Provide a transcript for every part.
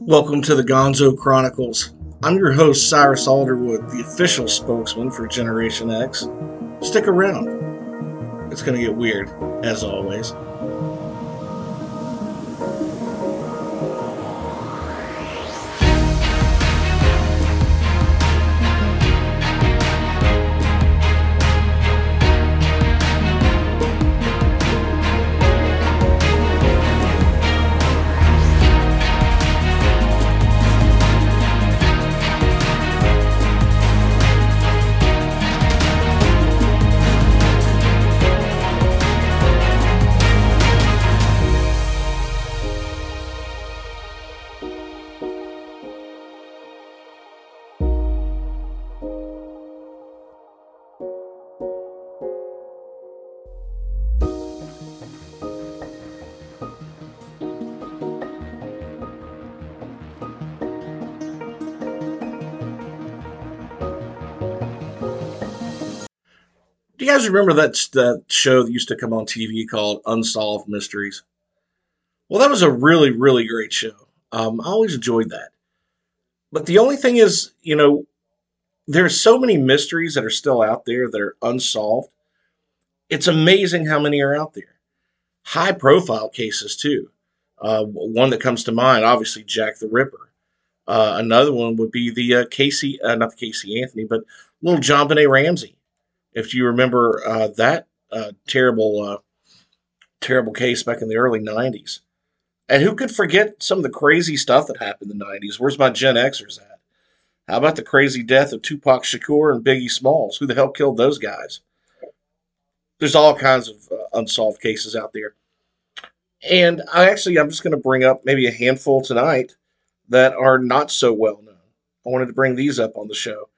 Welcome to the Gonzo Chronicles. I'm your host, Cyrus Alderwood, the official spokesman for Generation X. Stick around. It's going to get weird, as always. You guys remember that, that show that used to come on TV called Unsolved Mysteries? Well, that was a really, really great show. Um, I always enjoyed that. But the only thing is, you know, there's so many mysteries that are still out there that are unsolved. It's amazing how many are out there. High profile cases, too. Uh, one that comes to mind, obviously, Jack the Ripper. Uh, another one would be the uh, Casey, uh, not the Casey Anthony, but little JonBenét Ramsey if you remember uh, that uh, terrible, uh, terrible case back in the early 90s. And who could forget some of the crazy stuff that happened in the 90s? Where's my Gen Xers at? How about the crazy death of Tupac Shakur and Biggie Smalls? Who the hell killed those guys? There's all kinds of uh, unsolved cases out there. And I actually, I'm just going to bring up maybe a handful tonight that are not so well known. I wanted to bring these up on the show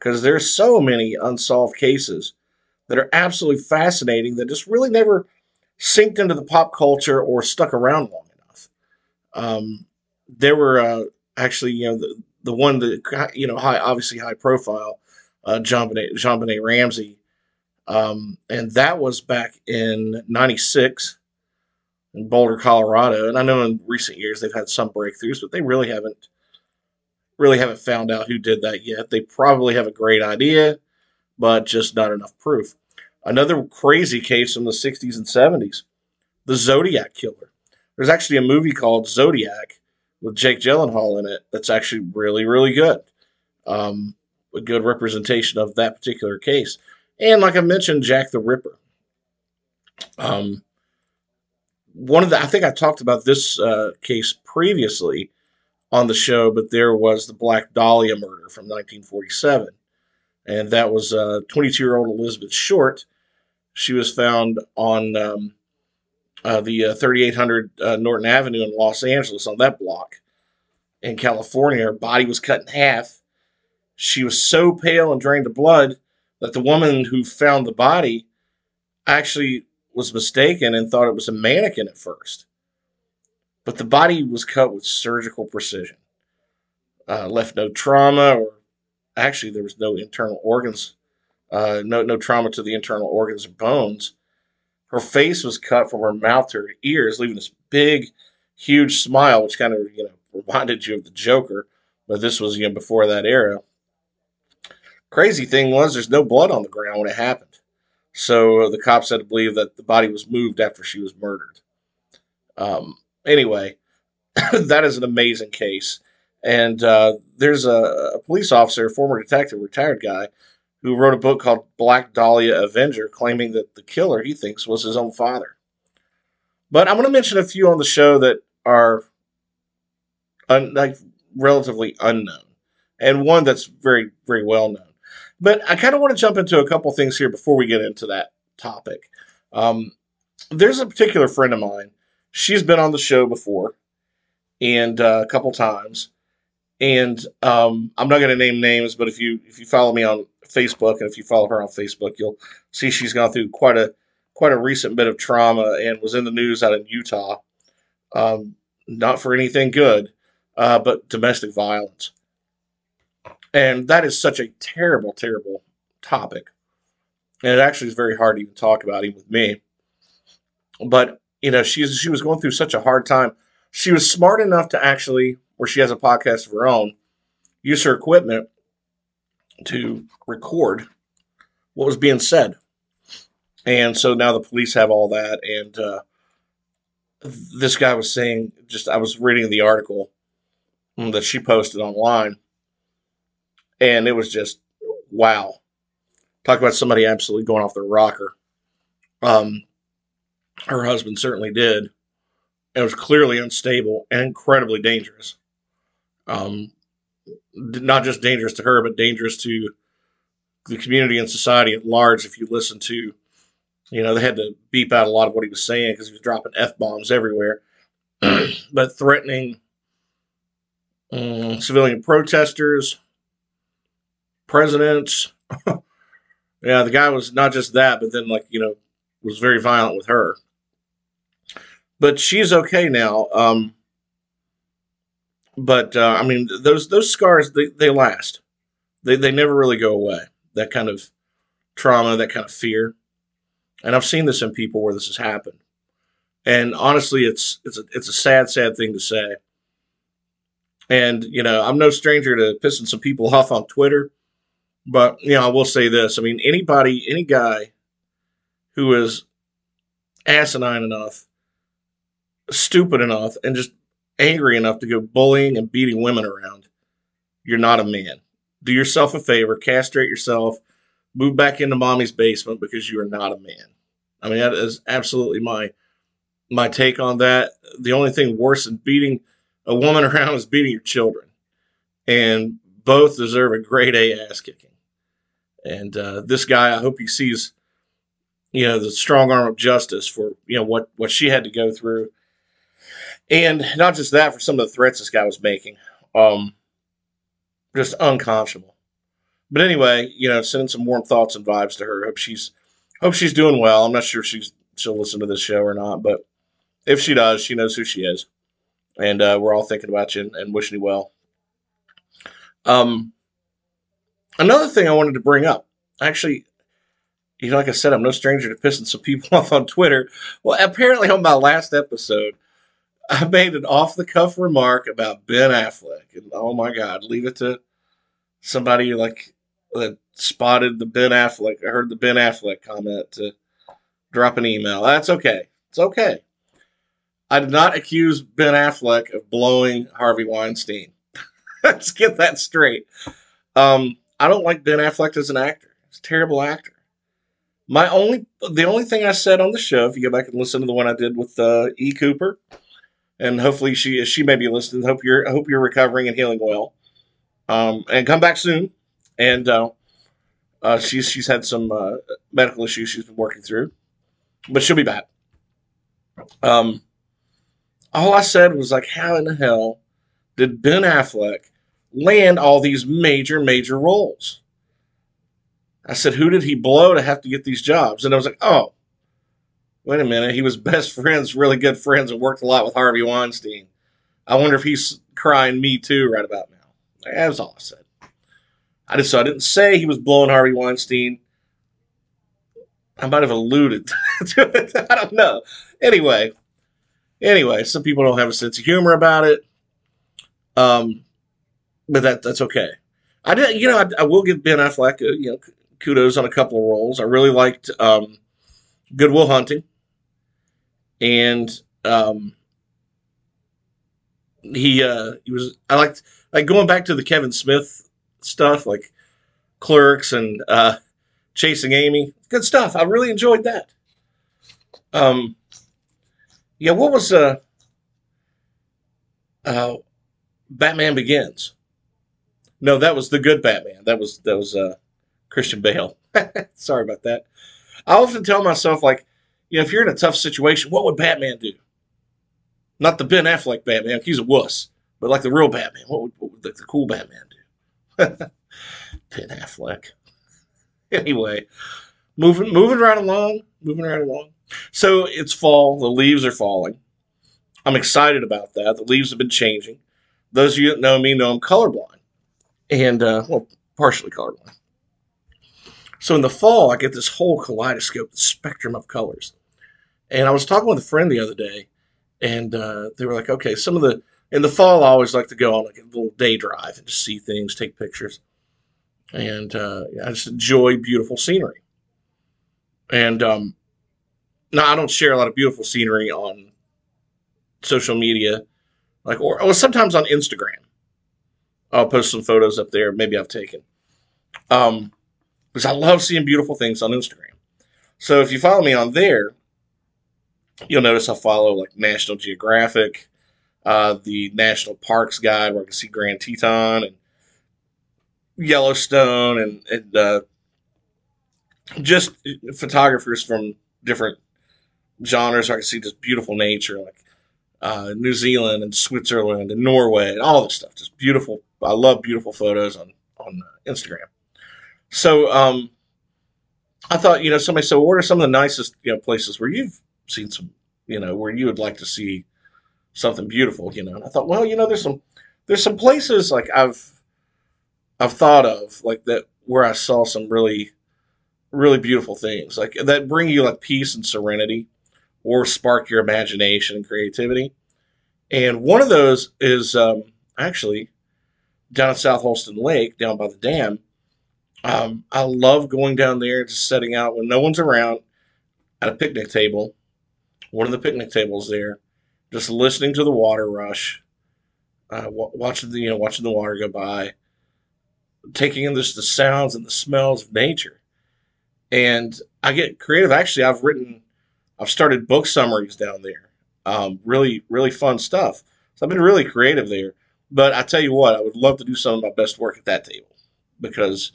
because there's so many unsolved cases that are absolutely fascinating that just really never sinked into the pop culture or stuck around long enough. Um, there were uh, actually, you know, the, the one that, you know, high, obviously high profile, uh, JonBenét Ramsey. Um, and that was back in 96 in Boulder, Colorado. And I know in recent years they've had some breakthroughs, but they really haven't really haven't found out who did that yet. They probably have a great idea, but just not enough proof. Another crazy case from the 60s and 70s the Zodiac Killer. There's actually a movie called Zodiac with Jake Gyllenhaal in it that's actually really, really good. Um, a good representation of that particular case. And like I mentioned, Jack the Ripper. Um, one of the, I think I talked about this uh, case previously on the show, but there was the Black Dahlia murder from 1947. And that was 22 uh, year old Elizabeth Short. She was found on um, uh, the uh, 3800 uh, Norton Avenue in Los Angeles on that block in California. Her body was cut in half. She was so pale and drained of blood that the woman who found the body actually was mistaken and thought it was a mannequin at first but the body was cut with surgical precision. Uh, left no trauma, or actually, there was no internal organs, uh, no no trauma to the internal organs or bones. Her face was cut from her mouth to her ears, leaving this big, huge smile, which kind of you know reminded you of the Joker. But this was you know before that era. Crazy thing was, there's no blood on the ground when it happened, so the cops had to believe that the body was moved after she was murdered. Um, anyway, that is an amazing case. And uh, there's a, a, police officer, former detective, retired guy, who wrote a book called Black Dahlia Avenger, claiming that the killer he thinks was his own father. But I'm going to mention a few on the show that are un, like relatively unknown, and one that's very, very well known. But I kind of want to jump into a couple things here before we get into that topic. Um, there's a particular friend of mine she's been on the show before and uh, a couple times. And um, i'm not going to name names but if you if you follow me on facebook and if you follow her on facebook you'll see she's gone through quite a quite a recent bit of trauma and was in the news out in utah. Um, not for anything good uh, but domestic violence. And that is such a terrible terrible topic. And it actually is very hard to even talk about even with me. But you know, she she was going through such a hard time. She was smart enough to actually where she has a podcast of her own, use her equipment to record what was being said. And so now the police have all that. And uh, this guy was saying, just I was reading the article that she posted online, and it was just wow. Talk about somebody absolutely going off their rocker. Um, her husband certainly did. It was clearly unstable and incredibly dangerous. Um, not just dangerous to her, but dangerous to the community and society at large. If you listen to, you know, they had to beep out a lot of what he was saying because he was dropping f bombs everywhere, but threatening um, civilian protesters, presidents. yeah, the guy was not just that, but then like you know was very violent with her. But she's okay now. Um, but uh, I mean, those those scars they, they last. They they never really go away. That kind of trauma, that kind of fear, and I've seen this in people where this has happened. And honestly, it's it's a, it's a sad, sad thing to say. And you know, I'm no stranger to pissing some people off on Twitter, but you know, I will say this: I mean, anybody, any guy who is asinine enough, stupid enough, and just angry enough to go bullying and beating women around, you're not a man. Do yourself a favor, castrate yourself, move back into mommy's basement because you are not a man. I mean, that is absolutely my my take on that. The only thing worse than beating a woman around is beating your children, and both deserve a grade A ass kicking. And uh, this guy, I hope he sees, you know, the strong arm of justice for you know what what she had to go through and not just that, for some of the threats this guy was making. Um, just unconscionable. But anyway, you know, sending some warm thoughts and vibes to her. Hope she's hope she's doing well. I'm not sure if she's she'll listen to this show or not, but if she does, she knows who she is. And uh, we're all thinking about you and, and wishing you well. Um, another thing I wanted to bring up, actually, you know, like I said, I'm no stranger to pissing some people off on Twitter. Well, apparently on my last episode, I made an off the cuff remark about Ben Affleck, and oh my God, leave it to somebody like that spotted the Ben Affleck. I heard the Ben Affleck comment to drop an email. That's okay. It's okay. I did not accuse Ben Affleck of blowing Harvey Weinstein. Let's get that straight. Um, I don't like Ben Affleck as an actor. He's a terrible actor. My only, the only thing I said on the show, if you go back and listen to the one I did with uh, E. Cooper, and hopefully she she may be listening. Hope you're hope you're recovering and healing well, um, and come back soon. And uh, uh, she's she's had some uh, medical issues she's been working through, but she'll be back. Um, all I said was like, how in the hell did Ben Affleck land all these major major roles? I said, who did he blow to have to get these jobs? And I was like, oh, wait a minute, he was best friends, really good friends, and worked a lot with Harvey Weinstein. I wonder if he's crying me too right about now. That was all I said. I just so I didn't say he was blowing Harvey Weinstein. I might have alluded to it. I don't know. Anyway, anyway, some people don't have a sense of humor about it. Um, but that that's okay. I did, you know, I, I will give Ben Affleck, uh, you know, kudos on a couple of roles. I really liked um, Good Will Hunting and um, he uh, he was I liked like going back to the Kevin Smith stuff like Clerks and uh, Chasing Amy. Good stuff. I really enjoyed that. Um, yeah, what was uh, uh, Batman Begins? No, that was the good Batman. That was that was uh, Christian Bale. Sorry about that. I often tell myself like you know, if you're in a tough situation, what would Batman do? Not the Ben Affleck Batman, he's a wuss, but like the real Batman. What would, what would the, the cool Batman do? ben Affleck. Anyway, moving moving right along, moving right along. So it's fall. The leaves are falling. I'm excited about that. The leaves have been changing. Those of you that know me know I'm colorblind, and uh, well, partially colorblind. So in the fall, I get this whole kaleidoscope, the spectrum of colors. And I was talking with a friend the other day, and uh, they were like, okay, some of the in the fall, I always like to go on like a little day drive and just see things, take pictures, and uh, I just enjoy beautiful scenery. And um, now I don't share a lot of beautiful scenery on social media, like or, or sometimes on Instagram. I'll post some photos up there. Maybe I've taken, um, because I love seeing beautiful things on Instagram. So if you follow me on there, you'll notice I follow like National Geographic, uh, the National Parks Guide, where I can see Grand Teton and Yellowstone, and, and uh, just photographers from different genres. I can see just beautiful nature, like uh, New Zealand and Switzerland and Norway and all this stuff. Just beautiful. I love beautiful photos on on uh, Instagram. So um, I thought, you know, somebody said, well, "What are some of the nicest you know places where you've seen some, you know, where you would like to see something beautiful?" You know, and I thought, well, you know, there's some there's some places like I've I've thought of like that where I saw some really really beautiful things like that bring you like peace and serenity or spark your imagination and creativity. And one of those is um, actually down at South Holston Lake, down by the dam. Um, I love going down there, just setting out when no one's around at a picnic table, one of the picnic tables there, just listening to the water rush, uh, watching the you know watching the water go by, taking in just the sounds and the smells of nature, and I get creative. Actually, I've written I've started book summaries down there. Um, really, really fun stuff. So I've been really creative there. But I tell you what, I would love to do some of my best work at that table because,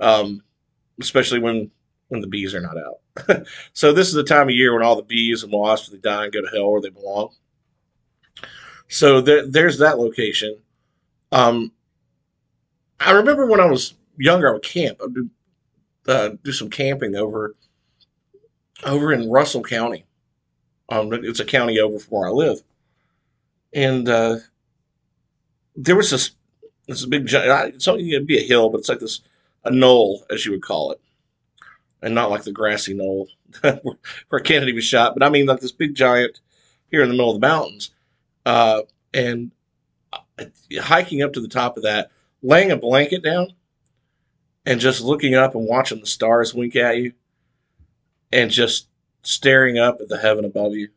um, especially when when the bees are not out. so this is the time of year when all the bees and wasps they die and go to hell where they belong. So there, there's that location. Um, I remember when I was younger, I would camp. I would do, uh, do some camping over over in Russell County. Um, it's a county over from where I live, and uh, there was this this big. It's only it'd be a hill, but it's like this a knoll, as you would call it, and not like the grassy knoll where Kennedy was shot. But I mean like this big giant here in the middle of the mountains, uh, and hiking up to the top of that, laying a blanket down, and just looking up and watching the stars wink at you and just staring up at the heaven above you.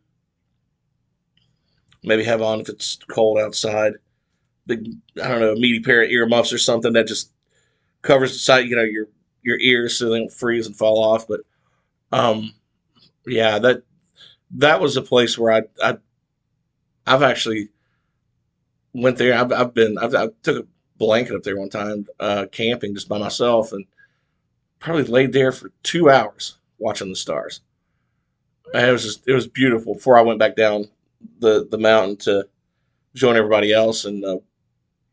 Maybe have on if it's cold outside. Big, I don't know, meaty pair of earmuffs or something that just covers the side, you know, your your ears so they don't freeze and fall off. But um, yeah, that that was a place where I I I've actually went there. I've, I've been I've, I took a blanket up there one time uh, camping just by myself and probably laid there for two hours watching the stars. And it was just it was beautiful. Before I went back down the the mountain to join everybody else and uh,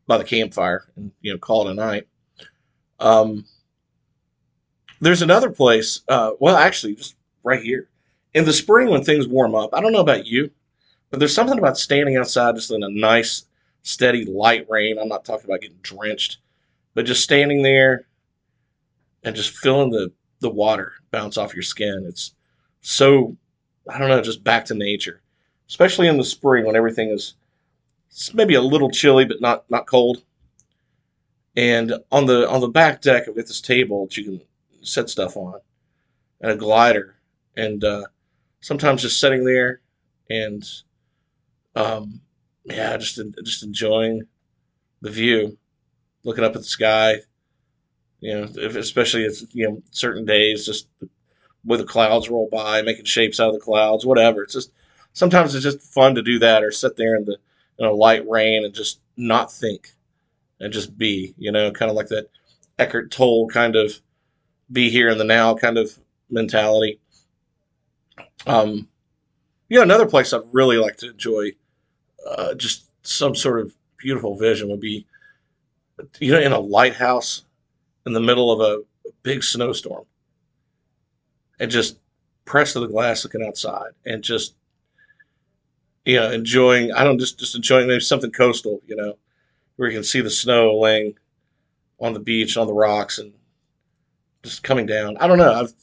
by the campfire and you know call it a night. Um, there's another place. Uh, well, actually, just right here in the spring when things warm up. I don't know about you, but there's something about standing outside just in a nice, steady, light rain. I'm not talking about getting drenched, but just standing there and just feeling the the water bounce off your skin. It's so I don't know, just back to nature, especially in the spring when everything is maybe a little chilly but not not cold. And on the on the back deck I've got this table that you can set stuff on, and a glider, and uh, sometimes just sitting there and um, yeah, just just enjoying the view, looking up at the sky, you know, if, especially if you know certain days, just where the clouds roll by, making shapes out of the clouds, whatever. It's just sometimes it's just fun to do that, or sit there in the in a light rain and just not think and just be. You know, kind of like that Eckhart Tolle kind of be here in the now kind of mentality. Um, you know, another place I'd really like to enjoy uh, just some sort of beautiful vision would be, you know, in a lighthouse in the middle of a, big snowstorm and just pressed to the glass looking outside and just you know enjoying i don't just just enjoying maybe something coastal you know where you can see the snow laying on the beach on the rocks and just coming down i don't know i've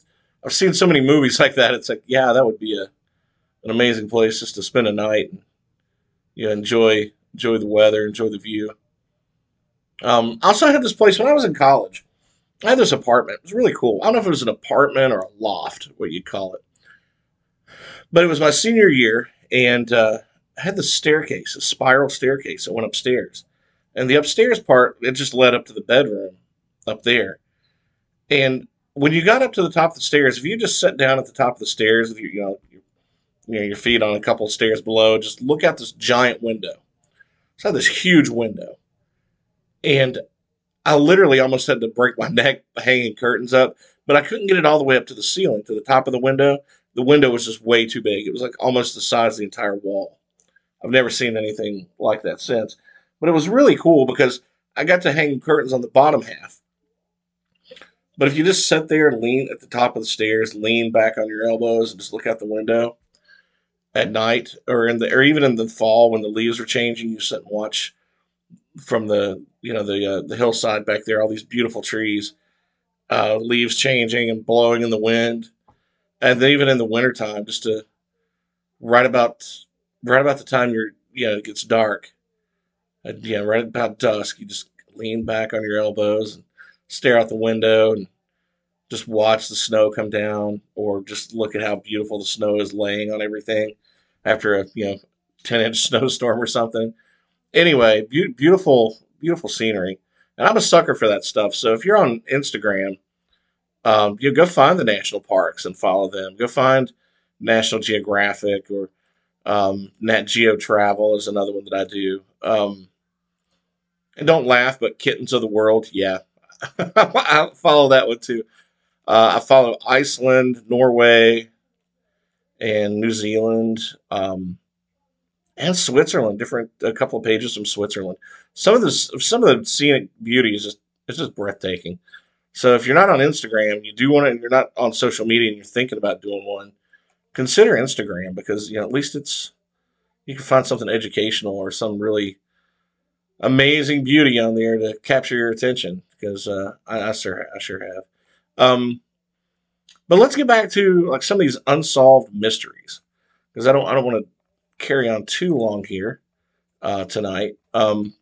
i've seen so many movies like that it's like yeah that would be a an amazing place just to spend a night and you know, enjoy enjoy the weather, enjoy the view. Um, also, I also had this place when I was in college. I had this apartment. It was really cool. I don't know if it was an apartment or a loft, what you'd call it. But it was my senior year, and uh, I had the staircase, a spiral staircase that went upstairs. And the upstairs part, it just led up to the bedroom up there. And when you got up to the top of the stairs, if you just sat down at the top of the stairs your, you know, your, you know, your feet on a couple of stairs below, just look out this giant window. So this huge window. And I literally almost had to break my neck hanging curtains up, but I couldn't get it all the way up to the ceiling, to the top of the window. The window was just way too big. It was like almost the size of the entire wall. I've never seen anything like that since. But it was really cool because I got to hang curtains on the bottom half. But if you just sit there lean at the top of the stairs, lean back on your elbows, and just look out the window at night, or in the, or even in the fall when the leaves are changing, you sit and watch from the you know the uh, the hillside back there, all these beautiful trees, uh, leaves changing and blowing in the wind, and then even in the wintertime, just to right about right about the time you're you know it gets dark, and, yeah, right about dusk, you just lean back on your elbows and stare out the window and just watch the snow come down, or just look at how beautiful the snow is laying on everything after a you know ten inch snowstorm or something. Anyway, be- beautiful, beautiful scenery, and I'm a sucker for that stuff. So if you're on Instagram, um, you go find the national parks and follow them. Go find National Geographic or um, Nat Geo Travel is another one that I do. Um, and don't laugh, but Kittens of the World, yeah, I follow that one too. Uh, I follow Iceland, Norway, and New Zealand, um, and Switzerland. Different, a couple of pages from Switzerland. Some of the some of the scenic beauty is just it's just breathtaking. So if you're not on Instagram, you do want to, you're not on social media, and you're thinking about doing one, consider Instagram because you know at least it's you can find something educational or some really amazing beauty on there to capture your attention because uh, I, I sure I sure have. Um, but let's get back to like some of these unsolved mysteries because I don't I don't want to carry on too long here uh, tonight. Um,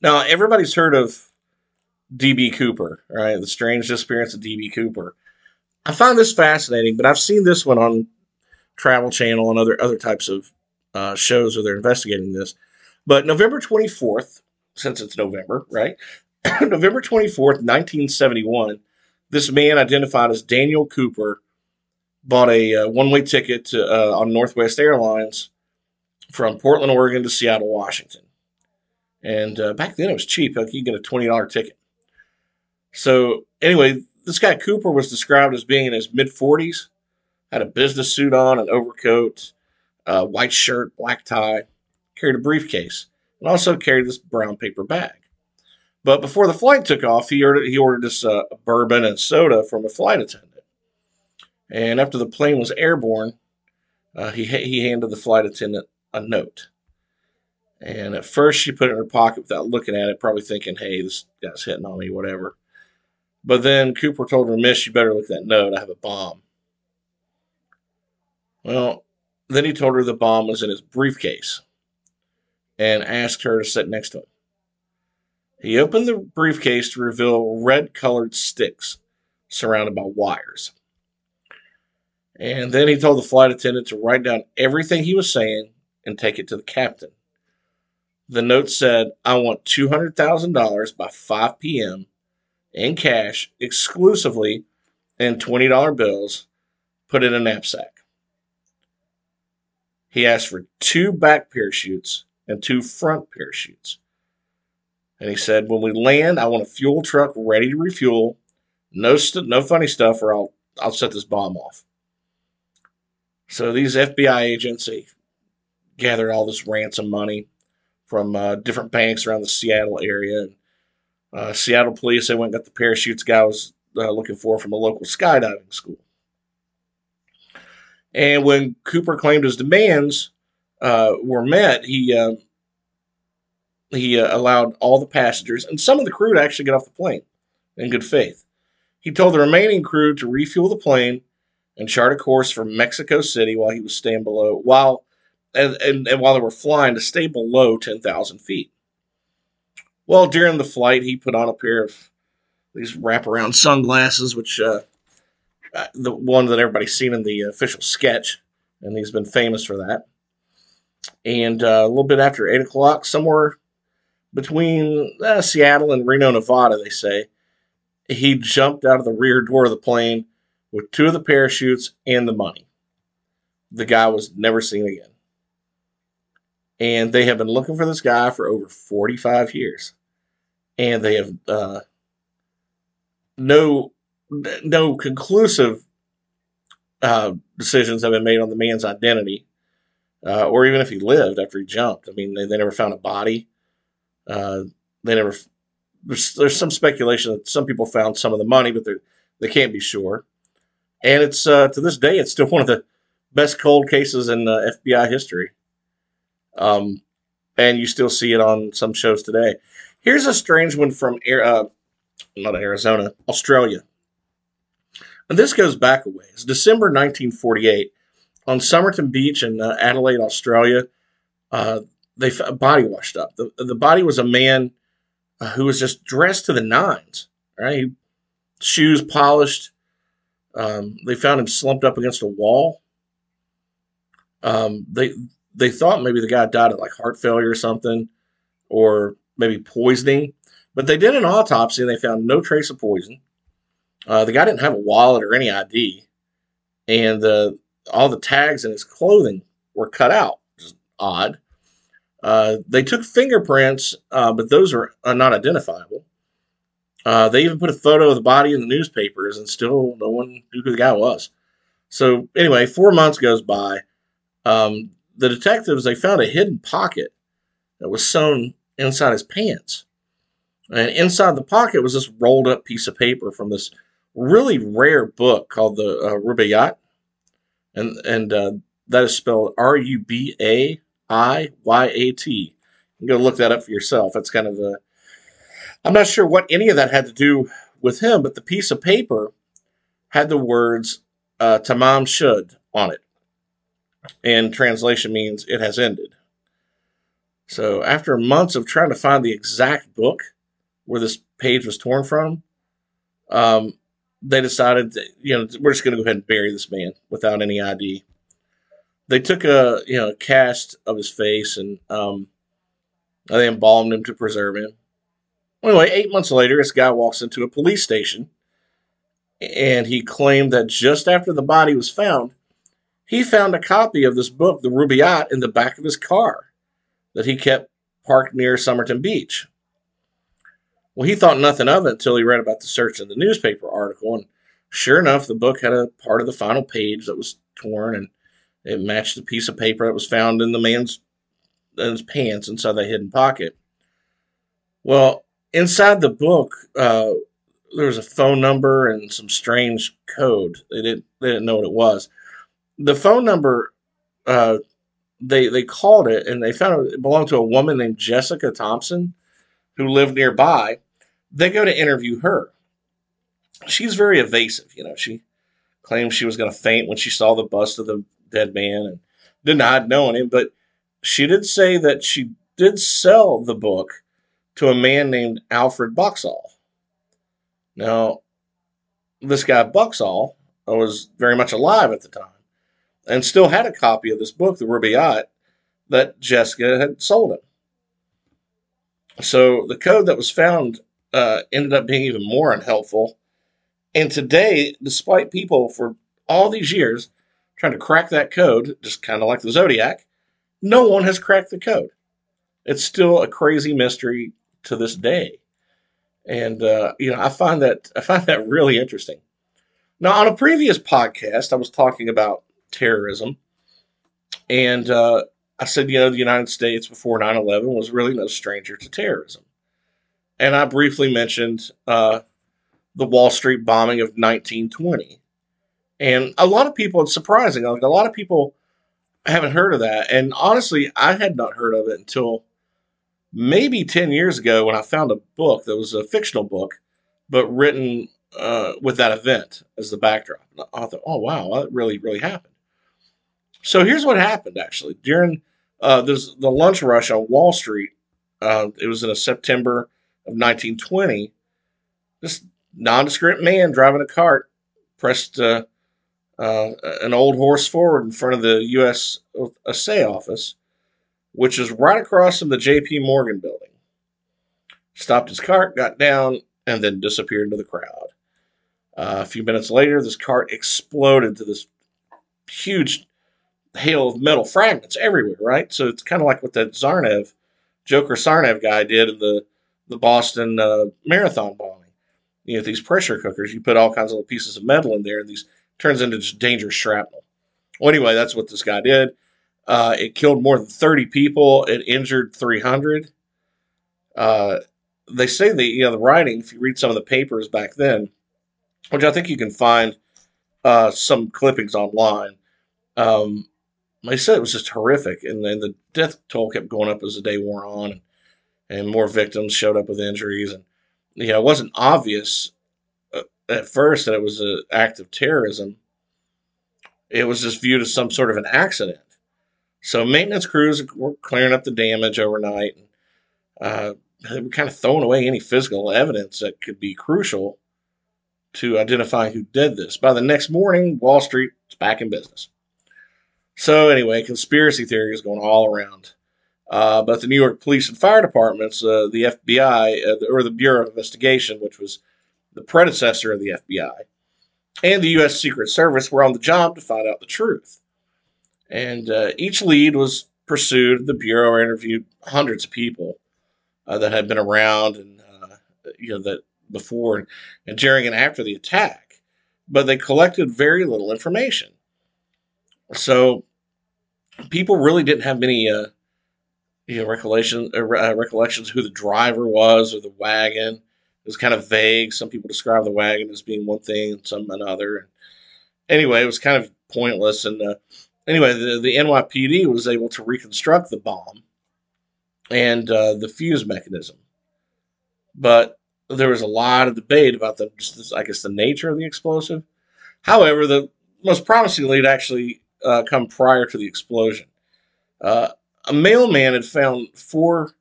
now everybody's heard of DB Cooper, right? The strange disappearance of DB Cooper. I found this fascinating, but I've seen this one on Travel Channel and other other types of uh, shows where they're investigating this. But November 24th, since it's November, right? November 24th, 1971, this man identified as Daniel Cooper bought a uh, one way ticket to, uh, on Northwest Airlines from Portland, Oregon to Seattle, Washington. And uh, back then it was cheap. Like you get a $20 ticket. So, anyway, this guy Cooper was described as being in his mid 40s, had a business suit on, an overcoat, white shirt, black tie carried a briefcase, and also carried this brown paper bag. But before the flight took off, he ordered, he ordered this uh, bourbon and soda from a flight attendant. And after the plane was airborne, uh, he, he handed the flight attendant a note. And at first, she put it in her pocket without looking at it, probably thinking, hey, this guy's hitting on me, whatever. But then Cooper told her, Miss, you better look at that note. I have a bomb. Well, then he told her the bomb was in his briefcase and asked her to sit next to him. He opened the briefcase to reveal red colored sticks surrounded by wires. And then he told the flight attendant to write down everything he was saying and take it to the captain. The note said, I want $200,000 by 5 p.m. in cash, exclusively in $20 bills, put in a knapsack. He asked for two back parachutes and two front parachutes. And he said, when we land, I want a fuel truck ready to refuel. No, st- no funny stuff, or I'll I'll set this bomb off. So these FBI agents they gathered all this ransom money from uh, different banks around the Seattle area. Uh, Seattle police they went and got the parachutes guy was uh, looking for from a local skydiving school. And when Cooper claimed his demands, uh, were met, he uh, he uh, allowed all the passengers and some of the crew to actually get off the plane in good faith. He told the remaining crew to refuel the plane and chart a course for Mexico City while he was staying below, while and, and, and while they were flying to stay below 10,000 feet. Well, during the flight, he put on a pair of these wraparound sunglasses, which uh, uh, the one that everybody's seen in the official sketch, and he's been famous for that. And uh, a little bit after eight o'clock, somewhere between uh, Seattle and Reno, Nevada, they say, he jumped out of the rear door of the plane with two of the parachutes and the money. The guy was never seen again. And they have been looking for this guy for over 45 years. And they have uh, no no conclusive uh, decisions have been made on the man's identity, uh, or even if he lived after he jumped. I mean, they, they never found a body. Uh, they never. There's, there's some speculation that some people found some of the money, but they they can't be sure. And it's uh, to this day, it's still one of the best cold cases in uh, FBI history. Um, and you still see it on some shows today. Here's a strange one from uh, not Arizona, Australia. And this goes back a ways. December 1948, on Somerton Beach in uh, Adelaide, Australia, uh, they body washed up. The, the body was a man uh, who was just dressed to the nines, right? Shoes polished. Um, they found him slumped up against a wall. Um, they they thought maybe the guy died of like heart failure or something, or maybe poisoning. But they did an autopsy and they found no trace of poison. Uh, the guy didn't have a wallet or any ID, and uh, all the tags in his clothing were cut out, is odd. Uh, they took fingerprints, uh, but those are not identifiable. Uh, they even put a photo of the body in the newspapers, and still no one knew who the guy was. So anyway, four months goes by. Um, the detectives they found a hidden pocket that was sewn inside his pants. And inside the pocket was this rolled up piece of paper from this really rare book called the uh, Rubaiyat. And, and uh, that is spelled R U B A I Y A T. You go look that up for yourself. It's kind of a. I'm not sure what any of that had to do with him, but the piece of paper had the words uh, Tamam Shud on it. And translation means it has ended. So after months of trying to find the exact book, where this page was torn from, um, they decided, that, you know, we're just going to go ahead and bury this man without any ID. They took a, you know, cast of his face and um, they embalmed him to preserve him. Anyway, eight months later, this guy walks into a police station and he claimed that just after the body was found, he found a copy of this book, The Rubaiyat, in the back of his car that he kept parked near Somerton Beach. Well, he thought nothing of it until he read about the search in the newspaper article. And sure enough, the book had a part of the final page that was torn and it matched the piece of paper that was found in the man's in his pants inside the hidden pocket. Well, inside the book, uh, there was a phone number and some strange code. They didn't they didn't know what it was. The phone number uh, they they called it and they found it belonged to a woman named Jessica Thompson who lived nearby. They go to interview her. She's very evasive. You know, she claims she was going to faint when she saw the bust of the dead man and denied knowing him. But she did say that she did sell the book to a man named Alfred Boxall. Now, this guy Boxall was very much alive at the time and still had a copy of this book, The Rubaiyat, that Jessica had sold him. So the code that was found uh, ended up being even more unhelpful. And today, despite people for all these years trying to crack that code, just kind of like the Zodiac, no one has cracked the code. It's still a crazy mystery to this day. And uh, you know, I find that I find that really interesting. Now, on a previous podcast, I was talking about terrorism, and uh, I said, you know, the United States before 9 11 was really no stranger to terrorism. And I briefly mentioned uh, the Wall Street bombing of 1920. And a lot of people, it's surprising, like a lot of people haven't heard of that. And honestly, I had not heard of it until maybe 10 years ago when I found a book that was a fictional book, but written uh, with that event as the backdrop. I thought, oh, wow, that really, really happened. So here's what happened actually during uh, the lunch rush on Wall Street. Uh, it was in September of 1920. This nondescript man driving a cart pressed uh, an old horse forward in front of the U.S. Assay office, which is right across from the J.P. Morgan building. Stopped his cart, got down, and then disappeared into the crowd. Uh, a few minutes later, this cart exploded to this huge hail of metal fragments everywhere, right? So it's kind of like what that Tsarnaev, Dzhokhar Tsarnaev guy did in the, the Boston uh, Marathon bombing. You know, these pressure cookers, you put all kinds of little pieces of metal in there, and these turns into just dangerous shrapnel. Well, anyway, that's what this guy did. Uh, it killed more than 30 people. It injured 300. Uh, they say the you know the writing. If you read some of the papers back then, which I think you can find uh, some clippings online, um, they said it was just horrific, and then the death toll kept going up as the day wore on, and, and more victims showed up with injuries, and you know it wasn't obvious at first that it was an act of terrorism. It was just viewed as some sort of an accident. So maintenance crews were clearing up the damage overnight. And, uh, they were kind of throwing away any physical evidence that could be crucial to identify who did this. By the next morning, Wall Street was back in business. So anyway, conspiracy theory is going all around. Uh, but the New York Police and Fire Departments, uh, the FBI, uh, or the Bureau of Investigation, which was the predecessor of the FBI, and the U.S. Secret Service were on the job to find out the truth. And uh, each lead was pursued. The Bureau interviewed hundreds of people uh, that had been around and, uh, you know, that before and, during and after the attack, but they collected very little information. So people really didn't have many, uh, you know, recollection, uh, recollections who the driver was or the wagon was kind of vague. Some people describe the wagon as being one thing, some another. Anyway, it was kind of pointless. And uh, anyway, the, the NYPD was able to reconstruct the bomb and uh, the fuse mechanism. But there was a lot of debate about the, just, I guess, the nature of the explosive. However, the most promising lead actually uh, come prior to the explosion. Uh, a mailman had found four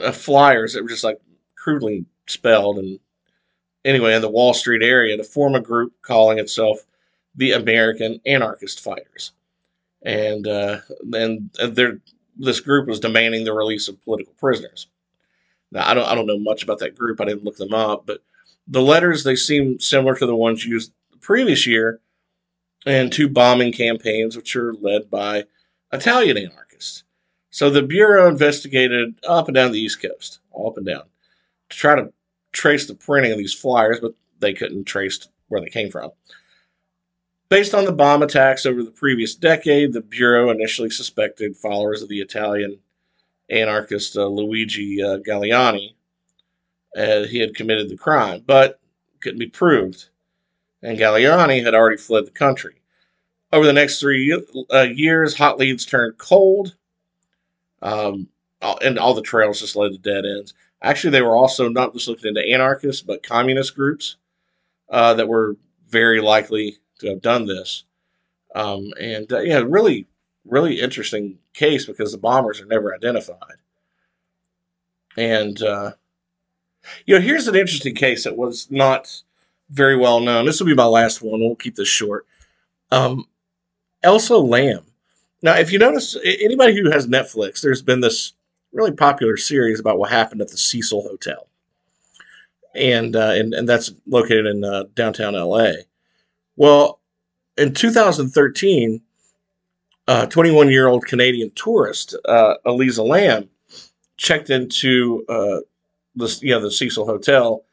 uh, flyers that were just like crudely spelled. And anyway, in the Wall Street area to form a group calling itself the American Anarchist Fighters. And uh, and this group was demanding the release of political prisoners. Now I don't I don't know much about that group. I didn't look them up, but the letters they seem similar to the ones used the previous year and two bombing campaigns, which are led by Italian anarchists. So the Bureau investigated up and down the East Coast, all up and down to try to trace the printing of these flyers, but they couldn't trace where they came from. Based on the bomb attacks over the previous decade, the Bureau initially suspected followers of the Italian anarchist uh, Luigi uh, Galleani. Uh, he had committed the crime, but couldn't be proved. And Galleani had already fled the country. Over the next three uh, years, hot leads turned cold, um, and all the trails just led to dead ends. Actually, they were also not just looking into anarchists, but communist groups uh, that were very likely to have done this. Um, and uh, yeah, really, really interesting case because the bombers are never identified. And uh, you know, here's an interesting case that was not very well known. This will be my last one. We'll keep this short. Um, Elisa Lam. Now, if you notice, anybody who has Netflix, there's been this really popular series about what happened at the Cecil Hotel, and uh, and and that's located in uh, downtown L.A. Well, in 2013, a 21 year old Canadian tourist, uh, Elisa Lam, checked into uh, the you know the Cecil Hotel,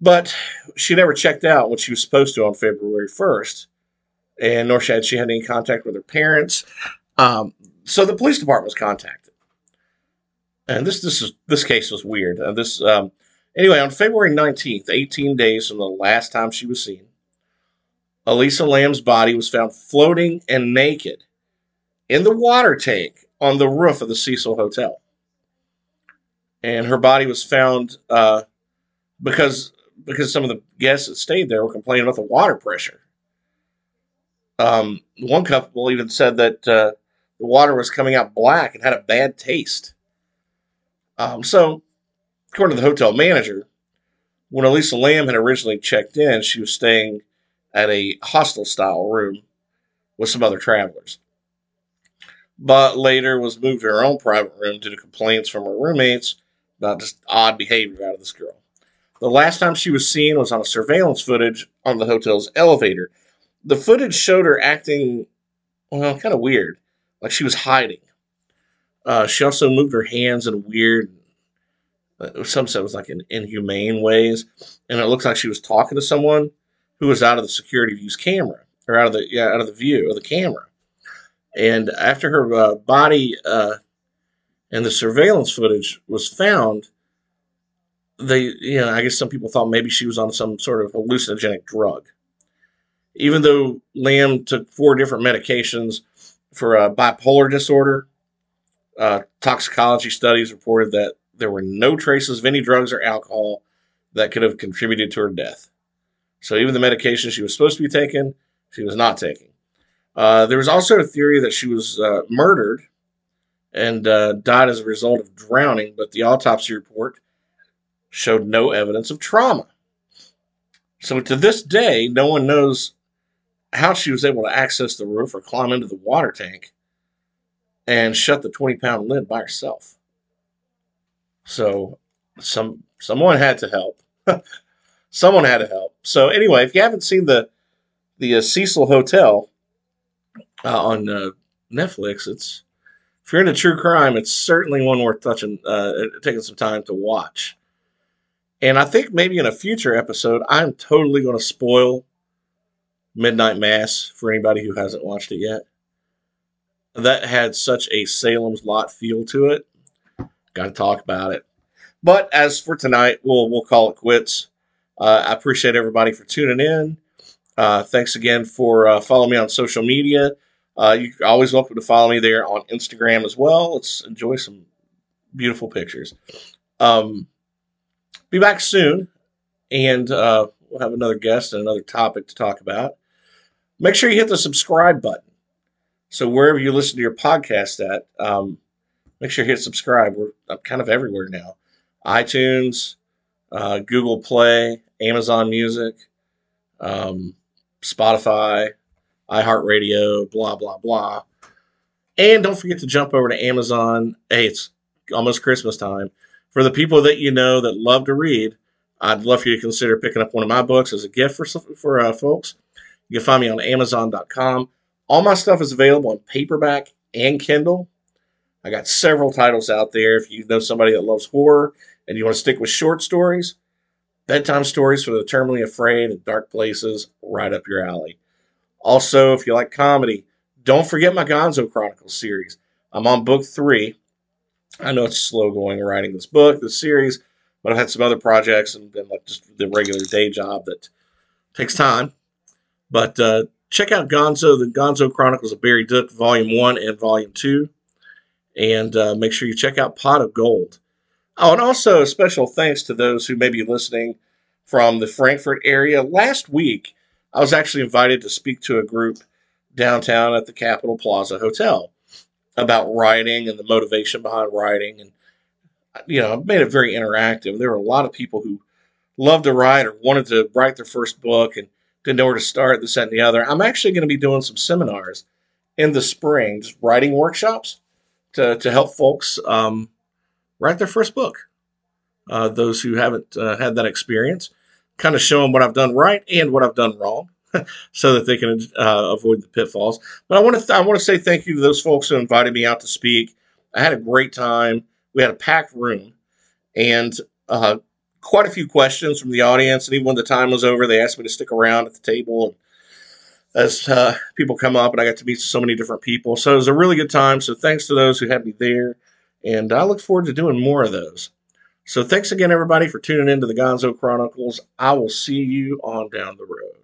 but she never checked out when she was supposed to on February 1st, and nor had she had any contact with her parents. Um, so the police department was contacted and this this is this case was weird. Uh, this um, anyway on February nineteenth, eighteen days from the last time she was seen, Elisa Lam's body was found floating and naked in the water tank on the roof of the Cecil Hotel, and her body was found uh, because because some of the guests that stayed there were complaining about the water pressure. Um, one couple even said that uh, the water was coming out black and had a bad taste. Um, so, according to the hotel manager, when Elisa Lam had originally checked in, she was staying at a hostel style room with some other travelers. But later was moved to her own private room due to complaints from her roommates about just odd behavior out of this girl. The last time she was seen was on a surveillance footage on the hotel's elevator. The footage showed her acting, well, kind of weird, like she was hiding. Uh, she also moved her hands in weird, uh, some said it was like in inhumane ways, and it looked like she was talking to someone who was out of the security view's camera or out of the yeah out of the view of the camera. And after her uh, body uh, and the surveillance footage was found, they you know I guess some people thought maybe she was on some sort of hallucinogenic drug. Even though Lam took four different medications for a bipolar disorder, uh, toxicology studies reported that there were no traces of any drugs or alcohol that could have contributed to her death. So even the medication she was supposed to be taking, she was not taking. Uh, there was also a theory that she was uh, murdered and uh, died as a result of drowning, but the autopsy report showed no evidence of trauma. So to this day, no one knows how she was able to access the roof or climb into the water tank and shut the 20 pound lid by herself. So some someone had to help. someone had to help. So anyway, if you haven't seen the the uh, Cecil Hotel uh, on uh, Netflix, it's if you're into true crime, it's certainly one worth touching, uh, taking some time to watch. And I think maybe in a future episode, I'm totally going to spoil Midnight Mass for anybody who hasn't watched it yet. That had such a Salem's Lot feel to it. Got to talk about it. But as for tonight, we'll we'll call it quits. Uh, I appreciate everybody for tuning in. Uh, thanks again for uh, following me on social media. Uh, you're always welcome to follow me there on Instagram as well. Let's enjoy some beautiful pictures. Um, be back soon, and uh, we'll have another guest and another topic to talk about. Make sure you hit the subscribe button. So wherever you listen to your podcast at, um, make sure you hit subscribe. We're I'm kind of everywhere now. iTunes, uh, Google Play, Amazon Music, um, Spotify, iHeartRadio, blah, blah, blah. And don't forget to jump over to Amazon. Hey, it's almost Christmas time. For the people that you know that love to read, I'd love for you to consider picking up one of my books as a gift for, for uh, folks. You can find me on Amazon.com. All my stuff is available in paperback and Kindle. I got several titles out there. If you know somebody that loves horror and you want to stick with short stories, bedtime stories for the terminally afraid and dark places, right up your alley. Also, if you like comedy, don't forget my Gonzo Chronicles series. I'm on book three. I know it's slow going writing this book, this series, but I've had some other projects and been like just the regular day job that takes time. But uh, check out Gonzo, the Gonzo Chronicles of Barry Duke, Volume 1 and Volume 2. And uh, make sure you check out Pot of Gold. Oh, and also a special thanks to those who may be listening from the Frankfort area. Last week, I was actually invited to speak to a group downtown at the Capitol Plaza Hotel about writing and the motivation behind writing. And, you know, I made it very interactive. There were a lot of people who loved to write or wanted to write their first book and didn't know where to start, this, that, and the other. I'm actually going to be doing some seminars in the spring, just writing workshops to, to help folks um, write their first book. Uh, those who haven't uh, had that experience, kind of show them what I've done right and what I've done wrong, so that they can uh, avoid the pitfalls. But I want to th- I want to say thank you to those folks who invited me out to speak. I had a great time. We had a packed room, and uh, quite a few questions from the audience. And even when the time was over, they asked me to stick around at the table. And as uh, people come up, and I got to meet so many different people, so it was a really good time. So thanks to those who had me there, and I look forward to doing more of those. So thanks again, everybody, for tuning in to the Gonzo Chronicles. I will see you on down the road.